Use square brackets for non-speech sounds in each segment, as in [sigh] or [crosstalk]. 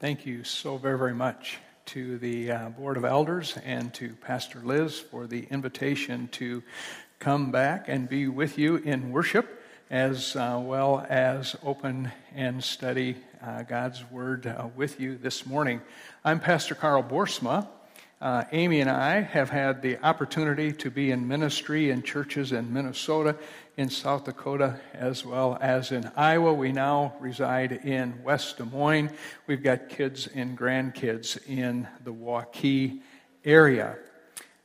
Thank you so very, very much to the uh, Board of Elders and to Pastor Liz for the invitation to come back and be with you in worship as uh, well as open and study uh, God's Word uh, with you this morning. I'm Pastor Carl Boersma. Uh, Amy and I have had the opportunity to be in ministry in churches in Minnesota, in South Dakota, as well as in Iowa. We now reside in West Des Moines. We've got kids and grandkids in the Waukee area.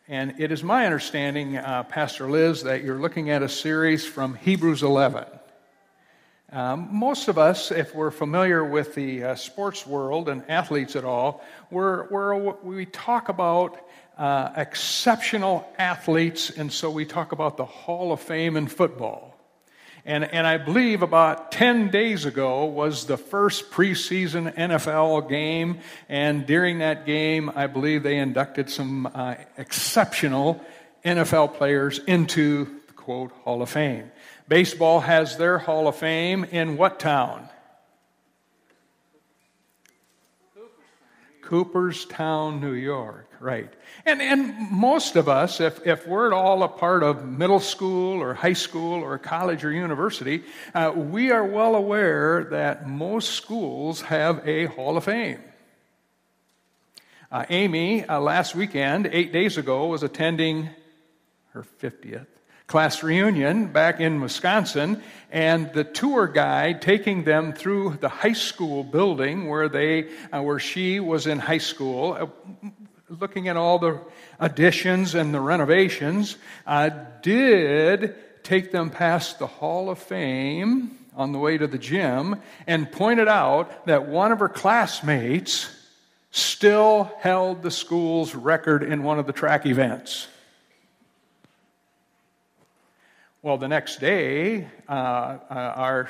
And it is my understanding, uh, Pastor Liz, that you're looking at a series from Hebrews 11. Um, most of us, if we're familiar with the uh, sports world and athletes at all, we're, we're, we talk about uh, exceptional athletes, and so we talk about the Hall of Fame in football. And, and I believe about 10 days ago was the first preseason NFL game, and during that game, I believe they inducted some uh, exceptional NFL players into the quote Hall of Fame. Baseball has their Hall of Fame in what town? Cooperstown, New York, right. And, and most of us, if, if we're at all a part of middle school or high school or college or university, uh, we are well aware that most schools have a Hall of Fame. Uh, Amy, uh, last weekend, eight days ago, was attending her 50th class reunion back in Wisconsin, and the tour guide taking them through the high school building where they, uh, where she was in high school, uh, looking at all the additions and the renovations, uh, did take them past the Hall of Fame on the way to the gym and pointed out that one of her classmates still held the school's record in one of the track events. Well, the next day, uh, uh, our,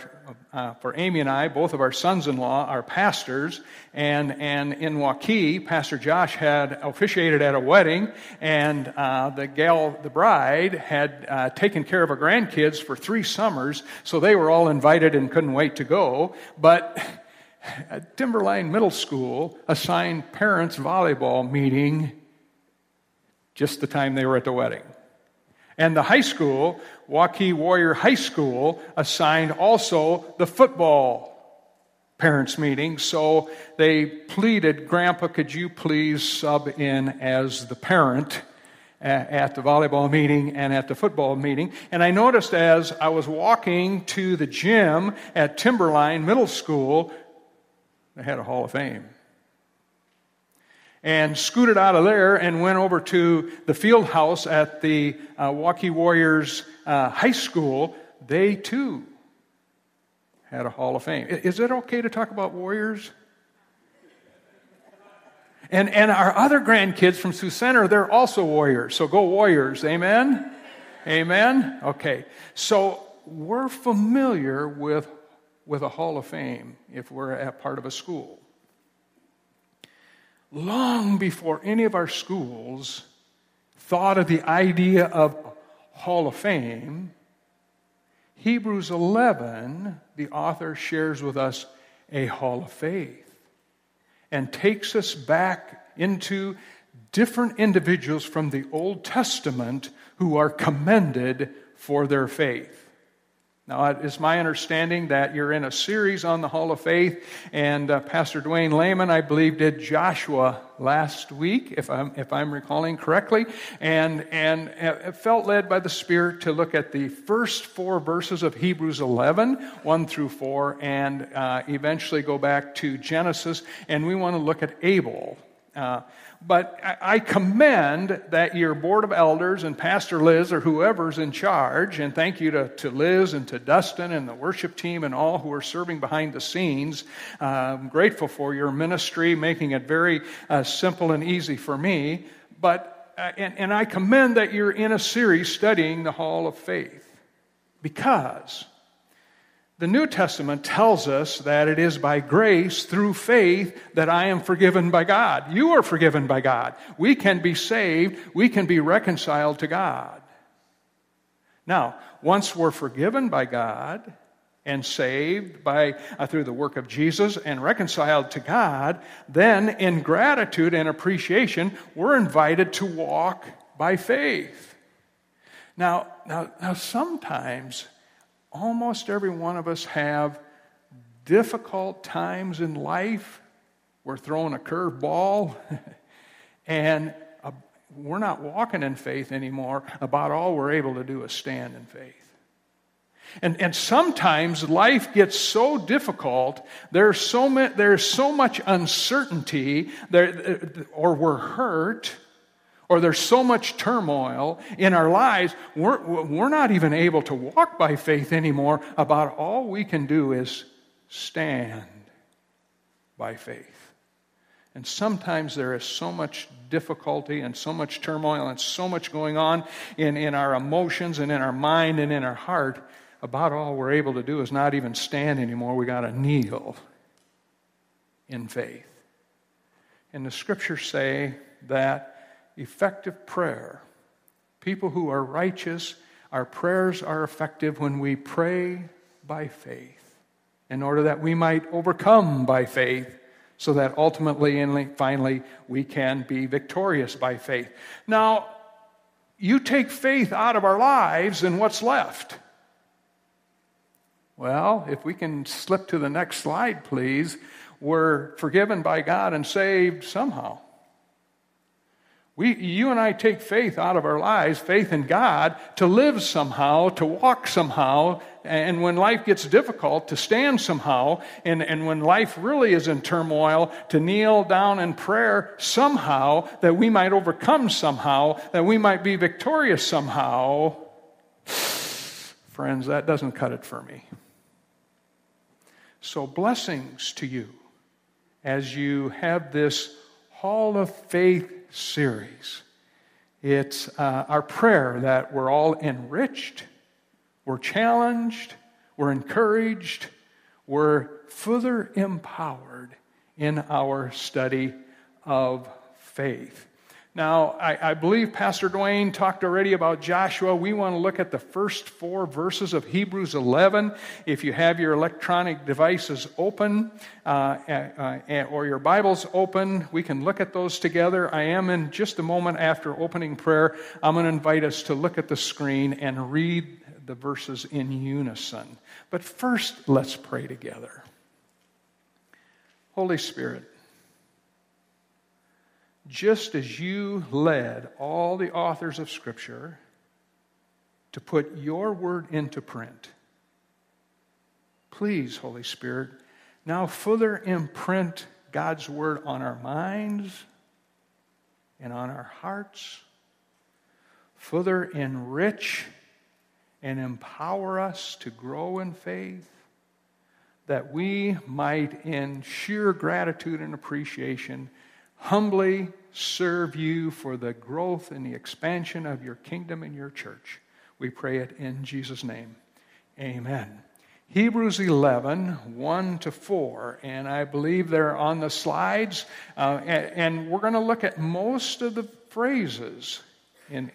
uh, for Amy and I, both of our sons in law are pastors, and, and in Waukee, Pastor Josh had officiated at a wedding, and uh, the gal, the bride, had uh, taken care of her grandkids for three summers, so they were all invited and couldn't wait to go. But [laughs] Timberline Middle School assigned parents' volleyball meeting just the time they were at the wedding. And the high school Waukee Warrior High School assigned also the football parents' meeting. So they pleaded, Grandpa, could you please sub in as the parent at the volleyball meeting and at the football meeting. And I noticed as I was walking to the gym at Timberline Middle School, they had a Hall of Fame and scooted out of there and went over to the field house at the uh, Waukee Warriors uh, High School. They too had a Hall of Fame. Is it okay to talk about Warriors? And, and our other grandkids from Sioux Center, they're also Warriors. So go Warriors. Amen? Amen? Okay. So we're familiar with, with a Hall of Fame if we're a part of a school long before any of our schools thought of the idea of Hall of Fame, Hebrews 11, the author shares with us a hall of faith and takes us back into different individuals from the Old Testament who are commended for their faith. Now, it is my understanding that you're in a series on the Hall of Faith, and uh, Pastor Dwayne Lehman, I believe, did Joshua last week, if I'm, if I'm recalling correctly, and, and uh, felt led by the Spirit to look at the first four verses of Hebrews 11, 1 through 4, and uh, eventually go back to Genesis, and we want to look at Abel. But I commend that your board of elders and Pastor Liz or whoever's in charge, and thank you to, to Liz and to Dustin and the worship team and all who are serving behind the scenes. Uh, I'm grateful for your ministry, making it very uh, simple and easy for me. But, uh, and, and I commend that you're in a series studying the Hall of Faith because the New Testament tells us that it is by grace through faith that I am forgiven by God. You are forgiven by God. We can be saved. We can be reconciled to God. Now, once we're forgiven by God, and saved by uh, through the work of Jesus and reconciled to God, then in gratitude and appreciation, we're invited to walk by faith. Now, now, now sometimes almost every one of us have difficult times in life. We're throwing a curveball, [laughs] and uh, we're not walking in faith anymore. About all we're able to do is stand in faith. And, and sometimes life gets so difficult, there's so, ma- there's so much uncertainty, there, or we're hurt, or there's so much turmoil in our lives, we're, we're not even able to walk by faith anymore. About all we can do is stand by faith. And sometimes there is so much difficulty and so much turmoil and so much going on in, in our emotions and in our mind and in our heart. About all we're able to do is not even stand anymore. We got to kneel in faith. And the scriptures say that effective prayer, people who are righteous, our prayers are effective when we pray by faith in order that we might overcome by faith, so that ultimately and finally we can be victorious by faith. Now, you take faith out of our lives, and what's left? Well, if we can slip to the next slide, please. We're forgiven by God and saved somehow. We, you and I take faith out of our lives, faith in God, to live somehow, to walk somehow, and when life gets difficult, to stand somehow, and, and when life really is in turmoil, to kneel down in prayer somehow, that we might overcome somehow, that we might be victorious somehow. [sighs] Friends, that doesn't cut it for me. So, blessings to you as you have this Hall of Faith series. It's uh, our prayer that we're all enriched, we're challenged, we're encouraged, we're further empowered in our study of faith. Now, I, I, believe Pastor Dwayne talked already about Joshua. We want to look at the first four verses of Hebrews 11. If you have your electronic devices open uh, uh, or your Bibles open, we can look at those together. I am in just a moment after opening prayer. I'm going to invite us to look at the screen and read the verses in unison. But first, let's pray together. Holy Spirit, just as you led all the authors of Scripture to put your word into print, please, Holy Spirit, now further imprint God's word on our minds and on our hearts, further enrich and empower us to grow in faith, that we might, in sheer gratitude and appreciation, humbly serve you for the growth and the expansion of your kingdom and your church. We pray it in Jesus' name. Amen. Hebrews 11, 1 to 4, and I believe they're on the slides. Uh, and, and, we're going to look at most of the phrases, in,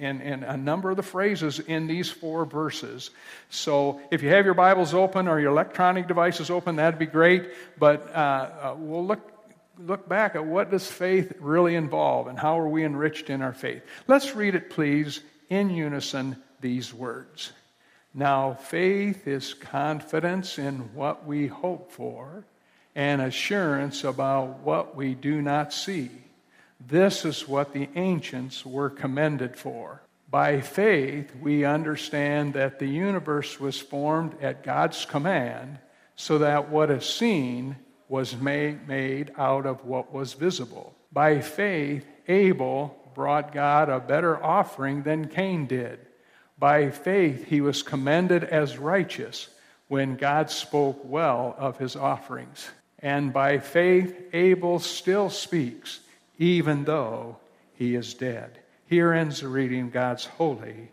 a number of the phrases in these four verses. So if you have your Bibles open or your electronic devices open, that'd be great. But uh, uh, we'll look look back at what does faith really involve and how are we enriched in our faith. Let's read it, please, in unison, these words. Now, faith is confidence in what we hope for and assurance about what we do not see. This is what the ancients were commended for. By faith, we understand that the universe was formed at God's command so that what is seen was made, out of what was visible. By faith, Abel brought God a better offering than Cain did. By faith, he was commended as righteous when God spoke well of his offerings. And by faith, Abel still speaks, even though he is dead. Here ends the reading God's holy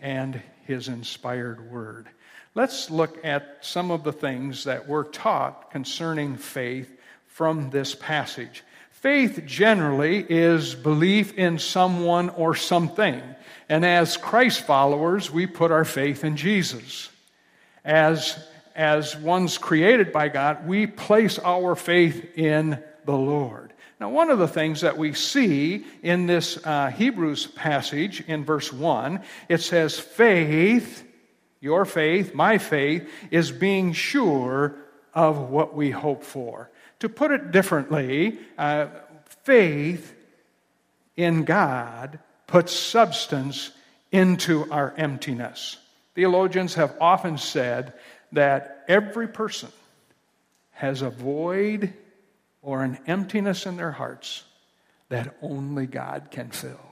and his inspired word. Let's look at some of the things that we're taught concerning faith from this passage. Faith generally is belief in someone or something. And as Christ followers, we put our faith in Jesus. As, as ones created by God, we place our faith in the Lord. Now, one of the things that we see in this uh, Hebrews passage in verse 1, it says, faith, your faith, my faith, is being sure of what we hope for. To put it differently, uh, faith in God puts substance into our emptiness. Theologians have often said that every person has a void or an emptiness in their hearts that only God can fill.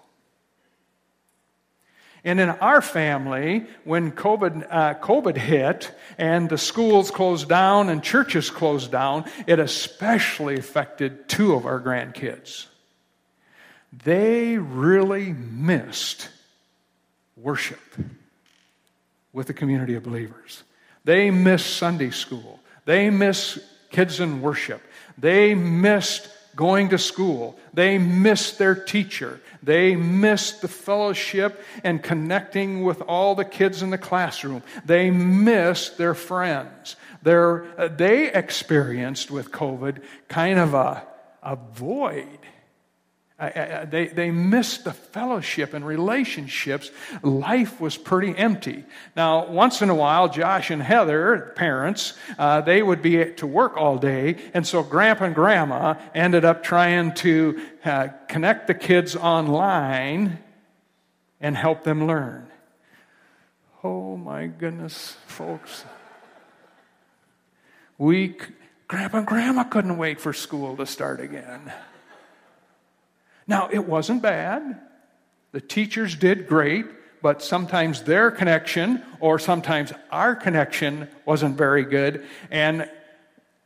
And in our family, when COVID, uh, COVID hit and the schools closed down and churches closed down, it especially affected two of our grandkids. They really missed worship with the community of believers. They missed Sunday school. They missed kids in worship. They missed going to school. They missed their teacher. They missed the fellowship and connecting with all the kids in the classroom. They missed their friends. Their, uh, they experienced with COVID kind of a, a void they, they missed the fellowship and relationships. Life was pretty empty. Now, once in a while, Josh and Heather, parents, uh, they would be to work all day, and so Grandpa and Grandma ended up trying to uh, connect the kids online and help them learn. Oh my goodness, folks. We, Grandpa and Grandma couldn't wait for school to start again. Now, it wasn't bad. The teachers did great, but sometimes their connection or sometimes our connection wasn't very good. And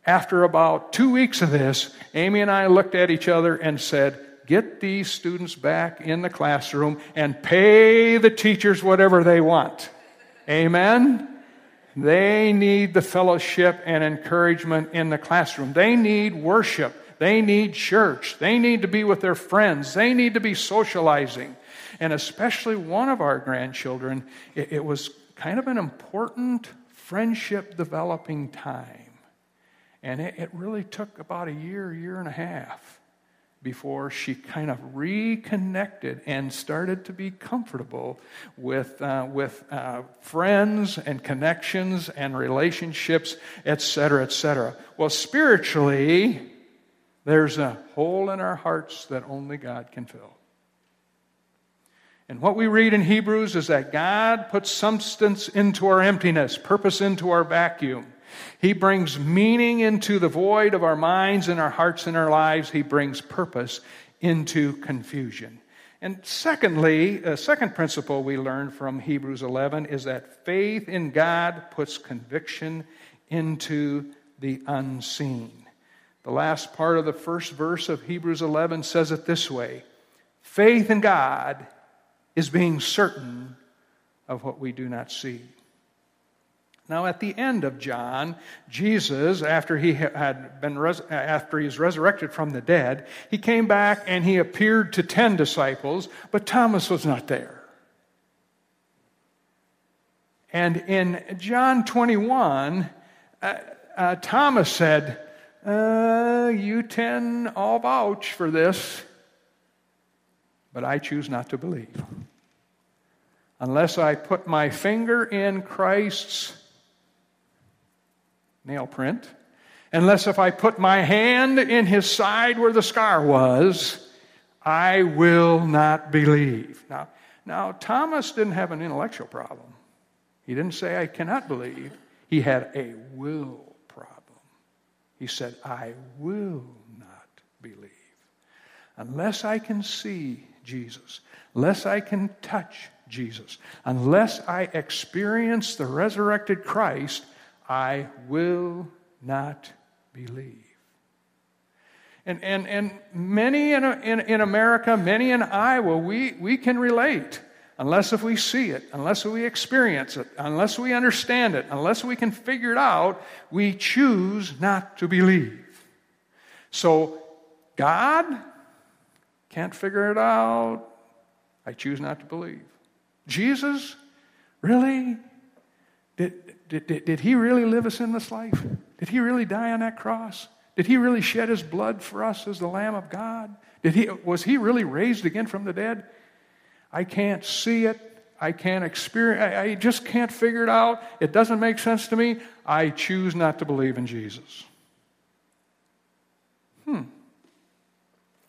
after about two weeks of this, Amy and I looked at each other and said, Get these students back in the classroom and pay the teachers whatever they want. Amen? They need the fellowship and encouragement in the classroom. They need worship. They need church. They need to be with their friends. They need to be socializing. And especially one of our grandchildren, it, it was kind of an important friendship developing time. And it, it really took about a year, year and a half before she kind of reconnected and started to be comfortable with, uh, with uh, friends and connections and relationships, etc., etc. Well, spiritually, there's a hole in our hearts that only God can fill. And what we read in Hebrews is that God puts substance into our emptiness, purpose into our vacuum. He brings meaning into the void of our minds and our hearts and our lives. He brings purpose into confusion. And secondly, a second principle we learn from Hebrews 11 is that faith in God puts conviction into the unseen. The last part of the first verse of Hebrews 11 says it this way Faith in God is being certain of what we do not see. Now, at the end of John, Jesus, after he had been res- after he was resurrected from the dead, he came back and he appeared to ten disciples, but Thomas was not there. And in John 21, uh, uh, Thomas said, uh, you ten all vouch for this, but I choose not to believe. Unless I put my finger in Christ's nail print, unless if I put my hand in his side where the scar was, I will not believe. Now, now Thomas didn't have an intellectual problem. He didn't say, I cannot believe. He had a will he said, I will not believe unless I can see Jesus, unless I can touch Jesus, unless I experience the resurrected Christ, I will not believe. And, and, and many in, in, in America, many in Iowa, we, we can relate unless if we see it, unless we experience it, unless we understand it, unless we can figure it out, we choose not to believe. So, God can't figure it out. I choose not to believe. Jesus, really? Did, did, did, did he really live a sinless life? Did he really die on that cross? Did he really shed his blood for us as the Lamb of God? Did he, was he really raised again from the dead? I can't see it. I can't experience I, I just can't figure it out. It doesn't make sense to me. I choose not to believe in Jesus. Hmm.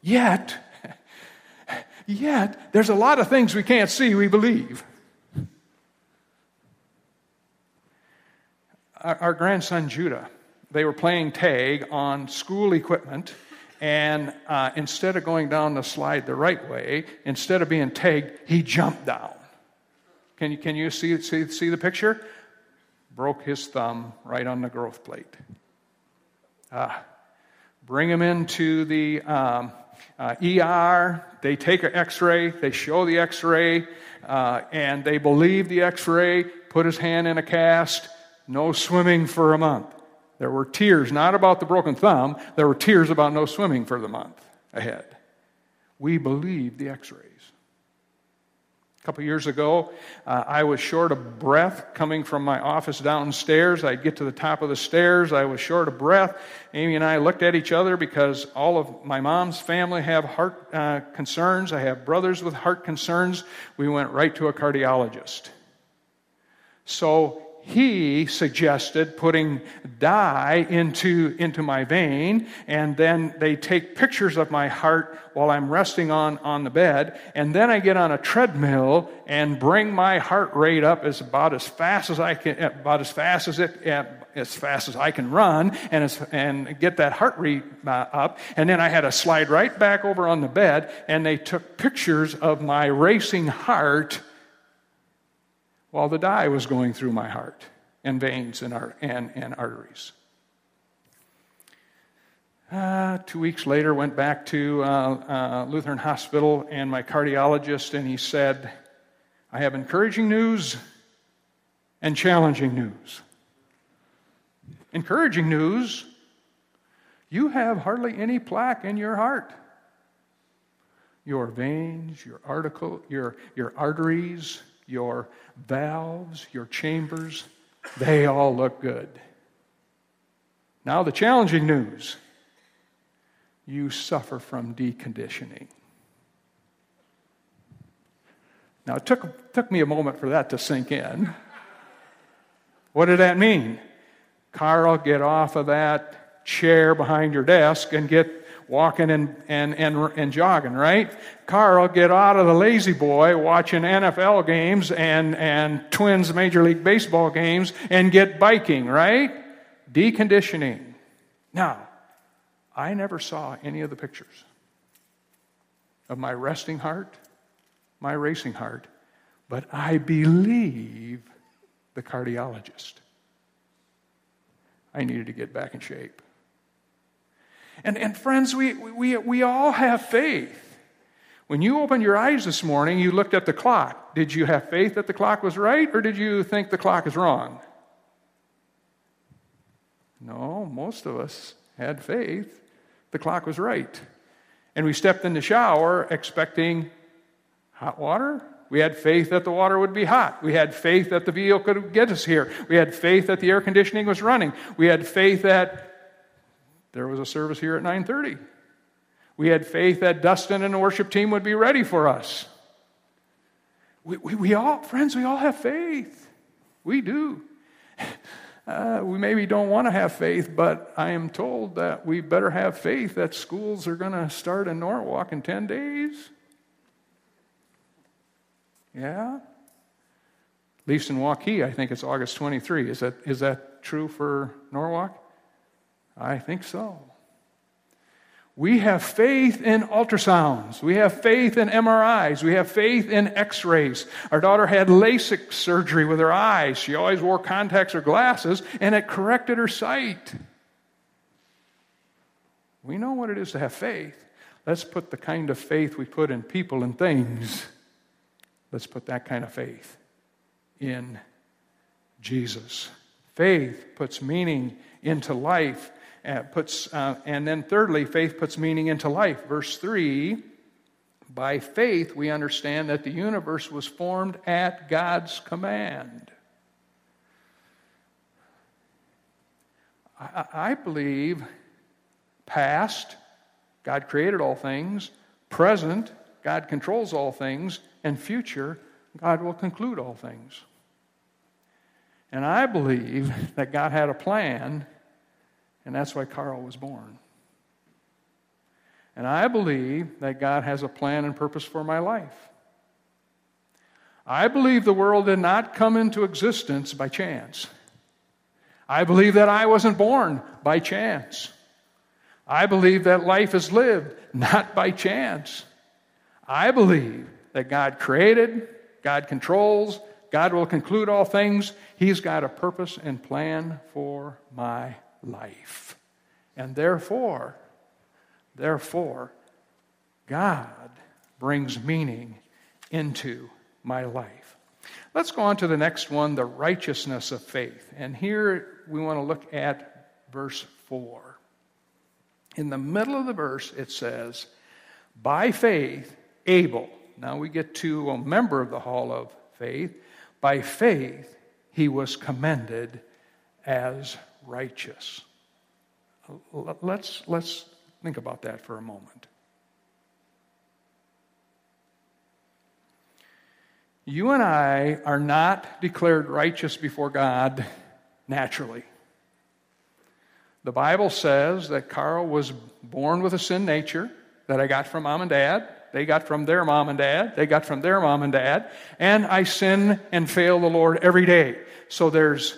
Yet, [laughs] yet, there's a lot of things we can't see, we believe. Our, our grandson Judah, they were playing tag on school equipment, and uh, instead of going down the slide the right way, instead of being tagged, he jumped down. Can you, can you see, see, see the picture? Broke his thumb right on the growth plate. Ah, bring him into the um, uh, ER. They take an x ray, they show the x ray, uh, and they believe the x ray, put his hand in a cast, no swimming for a month. There were tears, not about the broken thumb, there were tears about no swimming for the month ahead. We believed the x rays. A couple years ago, uh, I was short of breath coming from my office downstairs. I'd get to the top of the stairs. I was short of breath. Amy and I looked at each other because all of my mom's family have heart uh, concerns. I have brothers with heart concerns. We went right to a cardiologist. So he suggested putting dye into, into my vein, and then they take pictures of my heart while I'm resting on, on the bed, and then I get on a treadmill and bring my heart rate up as about as fast as I can, about as fast as it, as fast as I can run, and, as, and get that heart rate uh, up, and then I had to slide right back over on the bed, and they took pictures of my racing heart while the dye was going through my heart and veins and, and, and arteries. Uh, two weeks later, went back to uh, uh, Lutheran Hospital and my cardiologist, and he said, I have encouraging news and challenging news. Encouraging news you have hardly any plaque in your heart. Your veins, your article, your, your arteries, your valves, your chambers, they all look good. Now, the challenging news you suffer from deconditioning. Now, it took, took me a moment for that to sink in. What did that mean? Carl, get off of that chair behind your desk and get walking and, and, and, and jogging, right? Carl, get out of the lazy boy watching NFL games and, and Twins Major League Baseball games and get biking, right? Deconditioning. Now, I never saw any of the pictures of my resting heart, my racing heart, but I believe the cardiologist. I needed to get back in shape. And, and friends, we, we, we all have faith. When you opened your eyes this morning, you looked at the clock. Did you have faith that the clock was right, or did you think the clock is wrong? No, most of us had faith. The clock was right. And we stepped in the shower expecting hot water. We had faith that the water would be hot. We had faith that the vehicle could get us here. We had faith that the air conditioning was running. We had faith that there was a service here at 9:30. We had faith that Dustin and the worship team would be ready for us. We, we, we all, friends, we all have faith. We do. [laughs] Uh, we maybe don't want to have faith, but I am told that we better have faith that schools are going to start in Norwalk in 10 days. Yeah? At least in Waukee, I think it's August 23. Is that, is that true for Norwalk? I think so. We have faith in ultrasounds. We have faith in MRIs. We have faith in x rays. Our daughter had LASIK surgery with her eyes. She always wore contacts or glasses, and it corrected her sight. We know what it is to have faith. Let's put the kind of faith we put in people and things, let's put that kind of faith in Jesus. Faith puts meaning into life uh, puts, uh, and then thirdly, faith puts meaning into life. Verse 3 By faith, we understand that the universe was formed at God's command. I, I believe past, God created all things, present, God controls all things, and future, God will conclude all things. And I believe that God had a plan, and that's why Carl was born. And I believe that God has a plan and purpose for my life. I believe the world did not come into existence by chance. I believe that I wasn't born by chance. I believe that life is lived not by chance. I believe that God created, God controls, God will conclude all things. He's got a purpose and plan for my life. And therefore, therefore, God brings meaning into my life. Let's go on to the next one the righteousness of faith. And here we want to look at verse 4. In the middle of the verse, it says, By faith, Abel. Now we get to a member of the hall of faith. By faith, he was commended as righteous. Let's, let's think about that for a moment. You and I are not declared righteous before God naturally. The Bible says that Carl was born with a sin nature that I got from mom and dad. They got from their mom and dad. They got from their mom and dad. And I sin and fail the Lord every day. So there's,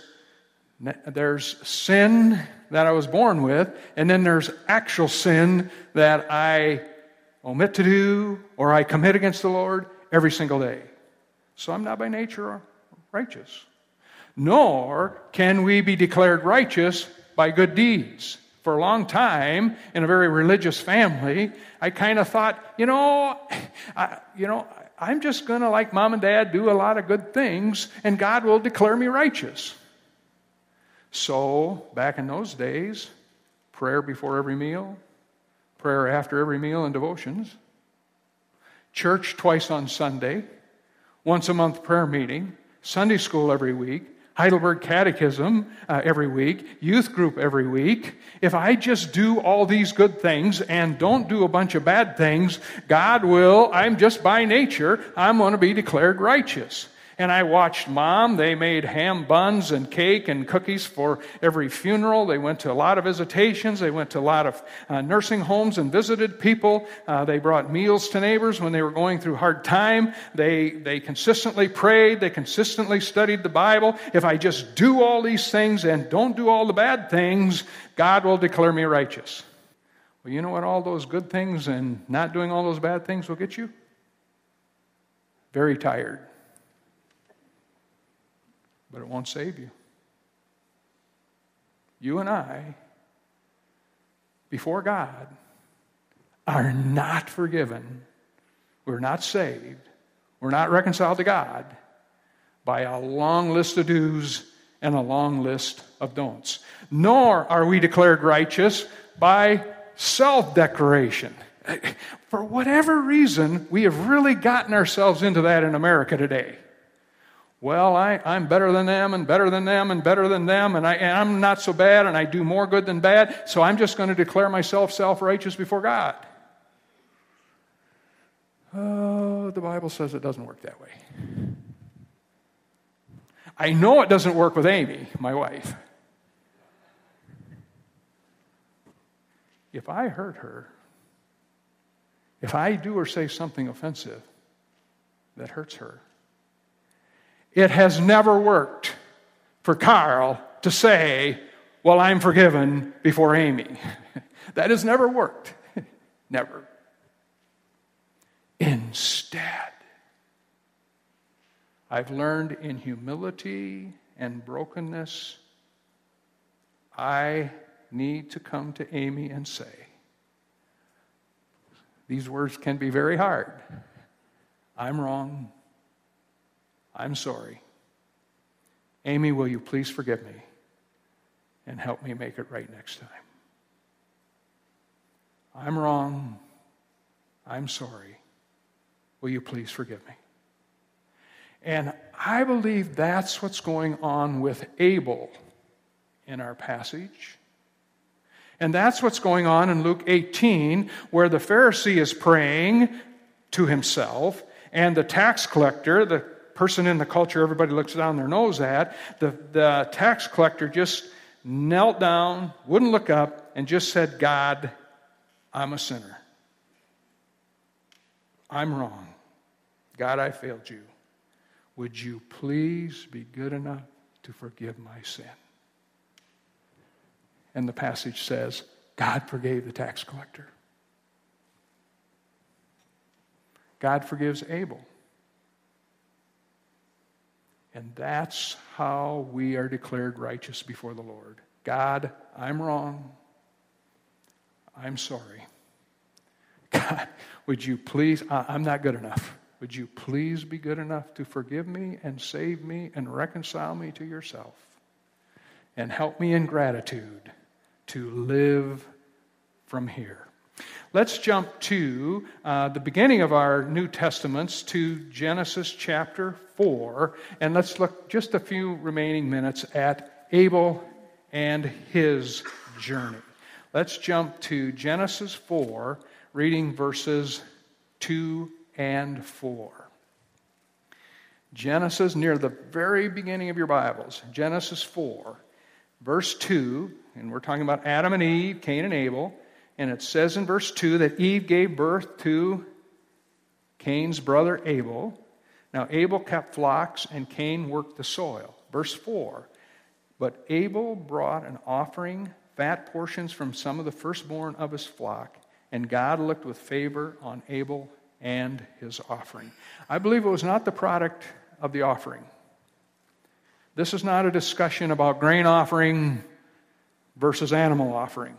there's sin that I was born with, and then there's actual sin that I omit to do or I commit against the Lord every single day. So I'm not by nature righteous. Nor can we be declared righteous by good deeds. For a long time, in a very religious family, I kind of thought, you know, I, you know, I'm just going to, like mom and dad, do a lot of good things, and God will declare me righteous. So, back in those days, prayer before every meal, prayer after every meal, and devotions, church twice on Sunday, once a month prayer meeting, Sunday school every week, Heidelberg Catechism uh, every week, youth group every week. If I just do all these good things and don't do a bunch of bad things, God will, I'm just by nature, I'm going to be declared righteous. And I watched mom. They made ham buns and cake and cookies for every funeral. They went to a lot of visitations. They went to a lot of uh, nursing homes and visited people. Uh, they brought meals to neighbors when they were going through hard time. They, they consistently prayed. They consistently studied the Bible. If I just do all these things and don't do all the bad things, God will declare me righteous. Well, you know what all those good things and not doing all those bad things will get you? Very tired but it won't save you. You and I, before God, are not forgiven. We're not saved. We're not reconciled to God by a long list of do's and a long list of don'ts. Nor are we declared righteous by self declaration. For whatever reason, we have really gotten ourselves into that in America today well, I, I'm better than them and better than them and better than them, and, I, and I'm not so bad and I do more good than bad, so I'm just going to declare myself self righteous before God. Oh, the Bible says it doesn't work that way. I know it doesn't work with Amy, my wife. If I hurt her, if I do or say something offensive that hurts her, it has never worked for Carl to say, Well, I'm forgiven before Amy. [laughs] that has never worked. [laughs] never. Instead, I've learned in humility and brokenness, I need to come to Amy and say, these words can be very hard. I'm wrong. I'm sorry. Amy, will you please forgive me and help me make it right next time? I'm wrong. I'm sorry. Will you please forgive me? And I believe that's what's going on with Abel in our passage. And that's what's going on in Luke 18, where the Pharisee is praying to himself, and the tax collector, the person in the culture everybody looks down their nose at, the, the tax collector just knelt down, wouldn't look up, and just said, God, I'm a sinner. I'm wrong. God, I failed you. Would you please be good enough to forgive my sin? And the passage says, God forgave the tax collector. God forgives Abel. And that's how we are declared righteous before the Lord. God, I'm wrong. I'm sorry. [laughs] God, would you please, I'm not good enough. Would you please be good enough to forgive me and save me and reconcile me to yourself? And help me in gratitude to live from here. Let's jump to uh, the beginning of our New Testaments to Genesis chapter 4, and let's look just a few remaining minutes at Abel and his journey. Let's jump to Genesis 4, reading verses 2 and 4. Genesis, near the very beginning of your Bibles, Genesis 4, verse 2, and we're talking about Adam and Eve, Cain and Abel. And it says in verse 2 that Eve gave birth to Cain's brother Abel. Now, Abel kept flocks and Cain worked the soil. Verse 4 But Abel brought an offering, fat portions from some of the firstborn of his flock, and God looked with favor on Abel and his offering. I believe it was not the product of the offering. This is not a discussion about grain offering versus animal offering.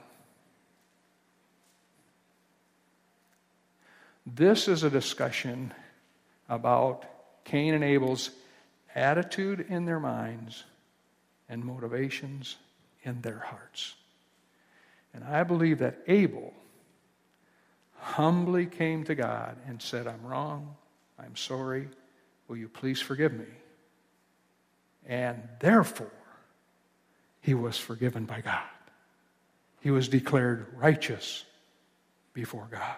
This is a discussion about Cain and Abel's attitude in their minds and motivations in their hearts. And I believe that Abel humbly came to God and said, I'm wrong. I'm sorry. Will you please forgive me? And therefore, he was forgiven by God. He was declared righteous before God.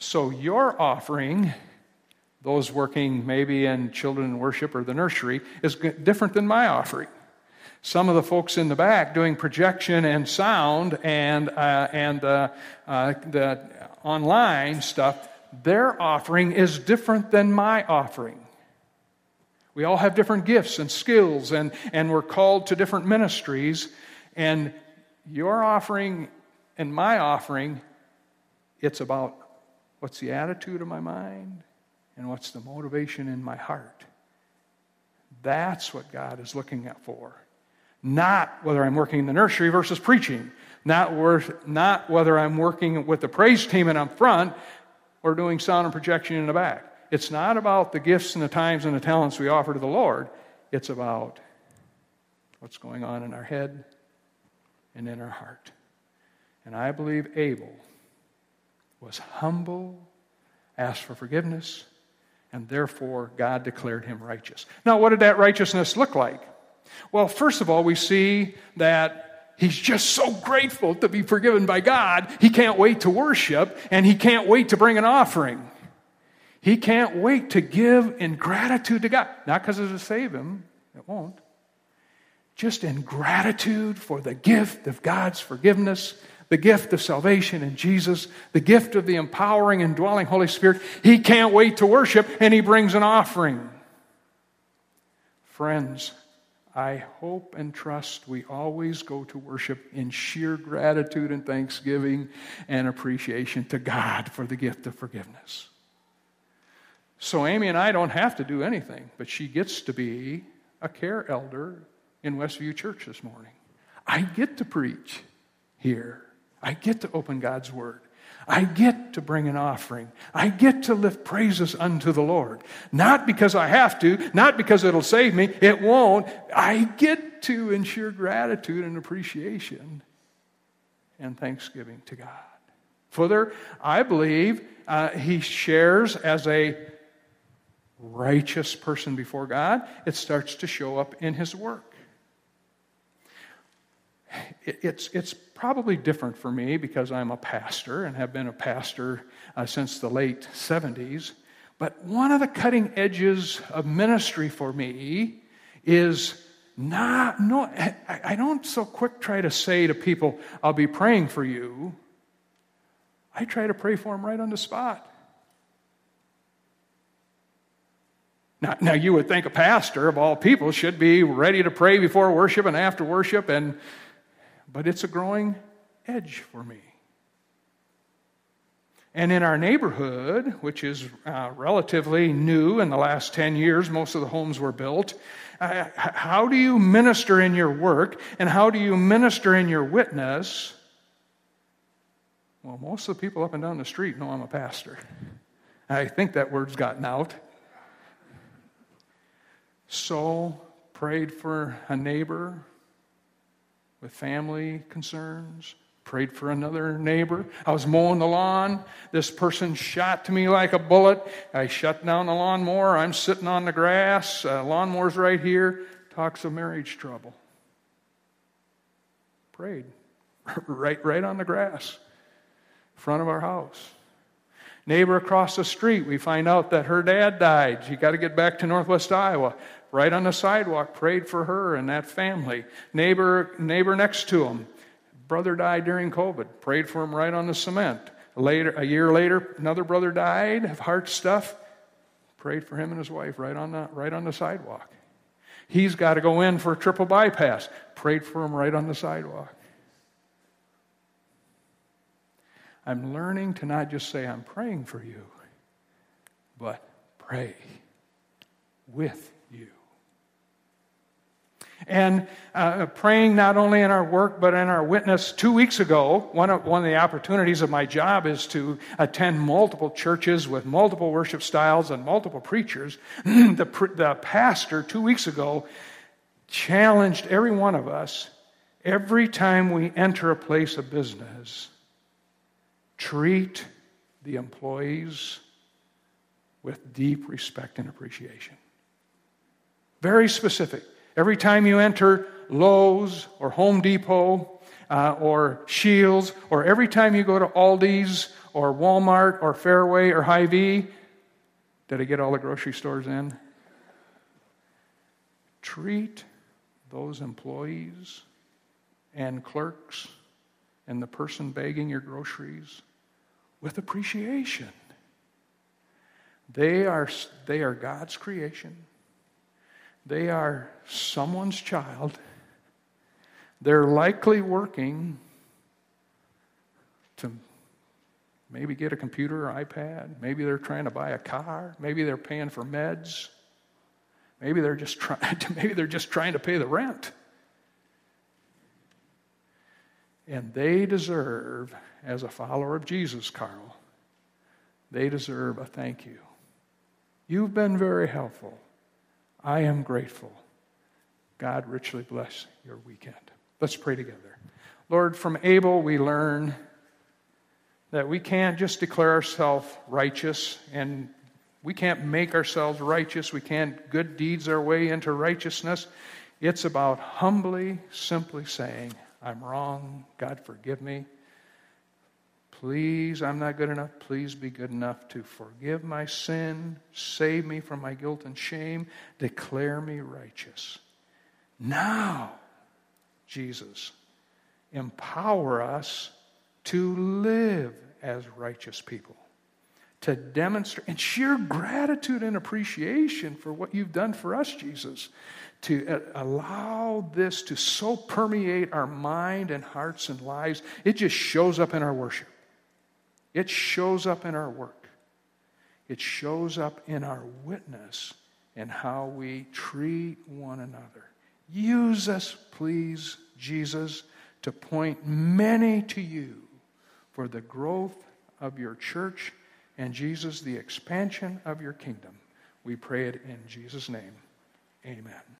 So, your offering, those working maybe in children worship or the nursery, is different than my offering. Some of the folks in the back doing projection and sound and, uh, and uh, uh, the online stuff, their offering is different than my offering. We all have different gifts and skills, and, and we're called to different ministries. And your offering and my offering, it's about What's the attitude of my mind? And what's the motivation in my heart? That's what God is looking at for. Not whether I'm working in the nursery versus preaching. Not, worth, not whether I'm working with the praise team and I'm front or doing sound and projection in the back. It's not about the gifts and the times and the talents we offer to the Lord. It's about what's going on in our head and in our heart. And I believe Abel was humble, asked for forgiveness, and therefore God declared him righteous. Now, what did that righteousness look like? Well, first of all, we see that he's just so grateful to be forgiven by God, he can't wait to worship, and he can't wait to bring an offering. He can't wait to give in gratitude to God. Not because it'll save him, it won't. Just in gratitude for the gift of God's forgiveness the gift of salvation in Jesus, the gift of the empowering and dwelling Holy Spirit. He can't wait to worship, and he brings an offering. Friends, I hope and trust we always go to worship in sheer gratitude and thanksgiving and appreciation to God for the gift of forgiveness. So, Amy and I don't have to do anything, but she gets to be a care elder in Westview Church this morning. I get to preach here. I get to open God's Word. I get to bring an offering. I get to lift praises unto the Lord. Not because I have to, not because it'll save me, it won't. I get to ensure gratitude and appreciation and thanksgiving to God. Further, I believe uh, he shares as a righteous person before God. It starts to show up in his work. it's, it's probably different for me because I'm a pastor and have been a pastor uh, since the late 70s. But one of the cutting edges of ministry for me is not, no, I, I don't so quick try to say to people, I'll be praying for you. I try to pray for them right on the spot. Now, now, you would think a pastor of all people should be ready to pray before worship and after worship, and, but it's a growing edge for me. And in our neighborhood, which is uh, relatively new in the last 10 years, most of the homes were built. Uh, how do you minister in your work and how do you minister in your witness? Well, most of the people up and down the street know I'm a pastor. I think that word's gotten out. So, prayed for a neighbor with family concerns, prayed for another neighbor. I was mowing the lawn. This person shot to me like a bullet. I shut down the lawnmower. I'm sitting on the grass. Uh, lawnmower's right here. Talks of marriage trouble. Prayed. [laughs] right, right on the grass, front of our house. Neighbor across the street, we find out that her dad died. She got to get back to Northwest Iowa right on the sidewalk, prayed for her and that family. Neighbor, neighbor next to him, brother died during COVID, prayed for him right on the cement. Later, a year later, another brother died of heart stuff, prayed for him and his wife right on the, right on the sidewalk. He's got to go in for a triple bypass, prayed for him right on the sidewalk. I'm learning to not just say, I'm praying for you, but pray with and uh, praying not only in our work but in our witness. Two weeks ago, one of, one of the opportunities of my job is to attend multiple churches with multiple worship styles and multiple preachers. [clears throat] the, the pastor, two weeks ago, challenged every one of us every time we enter a place of business, treat the employees with deep respect and appreciation. Very specific. Every time you enter Lowe's or Home Depot uh, or Shields, or every time you go to Aldi's or Walmart or Fairway or Hy-Vee, did I get all the grocery stores in? Treat those employees and clerks and the person bagging your groceries with appreciation. They are, they are God's creation. They are someone's child. They're likely working to maybe get a computer or iPad. Maybe they're trying to buy a car. Maybe they're paying for meds. Maybe they're just trying [laughs] to, maybe they're just trying to pay the rent. And they deserve, as a follower of Jesus, Carl, they deserve a thank you. You've been very helpful. I am grateful. God richly bless your weekend. Let's pray together. Lord, from Abel we learn that we can't just declare ourselves righteous and we can't make ourselves righteous. We can't good deeds our way into righteousness. It's about humbly, simply saying, I'm wrong. God, forgive me. Please, I'm not good enough. Please be good enough to forgive my sin, save me from my guilt and shame, declare me righteous. Now, Jesus, empower us to live as righteous people, to demonstrate and sheer gratitude and appreciation for what you've done for us, Jesus, to uh, allow this to so permeate our mind and hearts and lives. It just shows up in our worship. It shows up in our work, it shows up in our witness and how we treat one another. Use us, please, Jesus, to point many to you for the growth of your church and Jesus, the expansion of your kingdom. We pray it in Jesus' name. Amen.